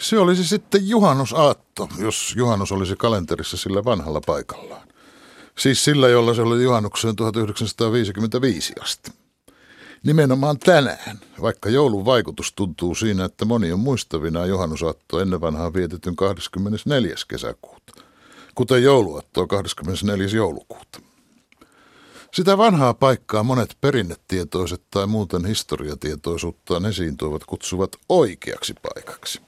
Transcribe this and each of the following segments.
Se olisi sitten juhannusaatto, jos juhannus olisi kalenterissa sillä vanhalla paikallaan. Siis sillä, jolla se oli juhannukseen 1955 asti. Nimenomaan tänään, vaikka joulun vaikutus tuntuu siinä, että moni on muistavina juhannusaatto ennen vanhaa vietetyn 24. kesäkuuta, kuten jouluaattoa 24. joulukuuta. Sitä vanhaa paikkaa monet perinnetietoiset tai muuten historiatietoisuuttaan esiin tuovat kutsuvat oikeaksi paikaksi.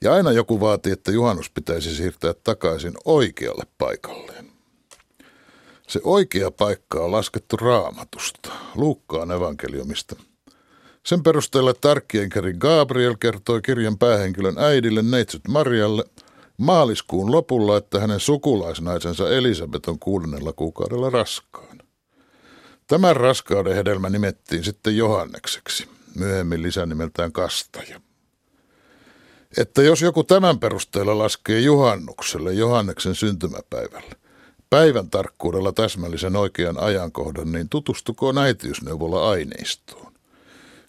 Ja aina joku vaatii, että juhannus pitäisi siirtää takaisin oikealle paikalleen. Se oikea paikka on laskettu raamatusta, Luukkaan evankeliumista. Sen perusteella tarkkienkeri Gabriel kertoi kirjan päähenkilön äidille neitsyt Marialle maaliskuun lopulla, että hänen sukulaisnaisensa Elisabet on kuudennella kuukaudella raskaan. Tämän raskauden hedelmä nimettiin sitten Johannekseksi, myöhemmin lisänimeltään Kastaja. Että jos joku tämän perusteella laskee juhannukselle Johanneksen syntymäpäivälle, päivän tarkkuudella täsmällisen oikean ajankohdan, niin tutustukoon äitiysneuvolla aineistoon.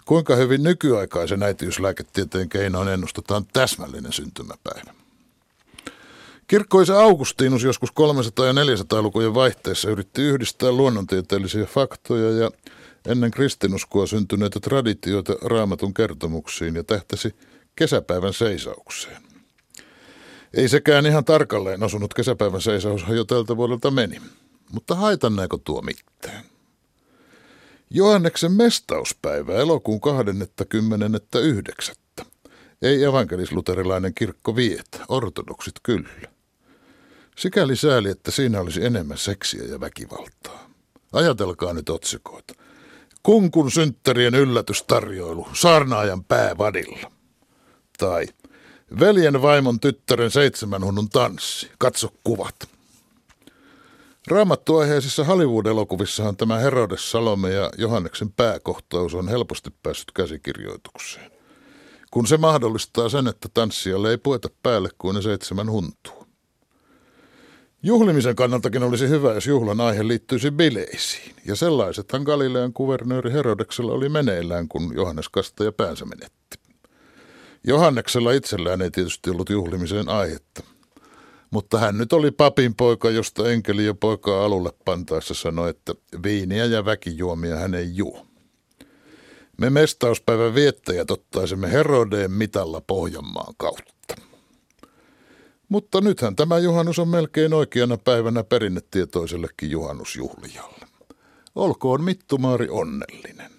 Kuinka hyvin nykyaikaisen äitiyslääketieteen keinoin ennustetaan täsmällinen syntymäpäivä? Kirkkoisa Augustinus joskus 300- ja 400-lukujen vaihteessa yritti yhdistää luonnontieteellisiä faktoja ja ennen kristinuskoa syntyneitä traditioita raamatun kertomuksiin ja tähtäsi kesäpäivän seisaukseen. Ei sekään ihan tarkalleen osunut kesäpäivän seisaus jo tältä vuodelta meni, mutta haitanneeko tuo mitään? Johanneksen mestauspäivä elokuun 29. Ei evankelisluterilainen kirkko vietä, ortodoksit kyllä. Sikäli sääli, että siinä olisi enemmän seksiä ja väkivaltaa. Ajatelkaa nyt otsikoita. Kunkun synttärien yllätystarjoilu, saarnaajan pää vadilla. Tai veljen vaimon tyttären seitsemän hunnun tanssi, katso kuvat. Raamattuaiheisissa Hollywood-elokuvissahan tämä Herodes Salome ja Johanneksen pääkohtaus on helposti päässyt käsikirjoitukseen. Kun se mahdollistaa sen, että tanssijalle ei pueta päälle kuin ne seitsemän huntua. Juhlimisen kannaltakin olisi hyvä, jos juhlan aihe liittyisi bileisiin. Ja sellaisethan Galilean kuvernööri Herodeksella oli meneillään, kun Johannes Kastaja päänsä menetti. Johanneksella itsellään ei tietysti ollut juhlimiseen aihetta. Mutta hän nyt oli papin poika, josta enkeli jo poikaa alulle pantaessa sanoi, että viiniä ja väkijuomia hän ei juo. Me mestauspäivän viettäjät ottaisimme Herodeen mitalla Pohjanmaan kautta. Mutta nythän tämä juhannus on melkein oikeana päivänä perinnetietoisellekin juhannusjuhlijalle. Olkoon Mittumaari onnellinen.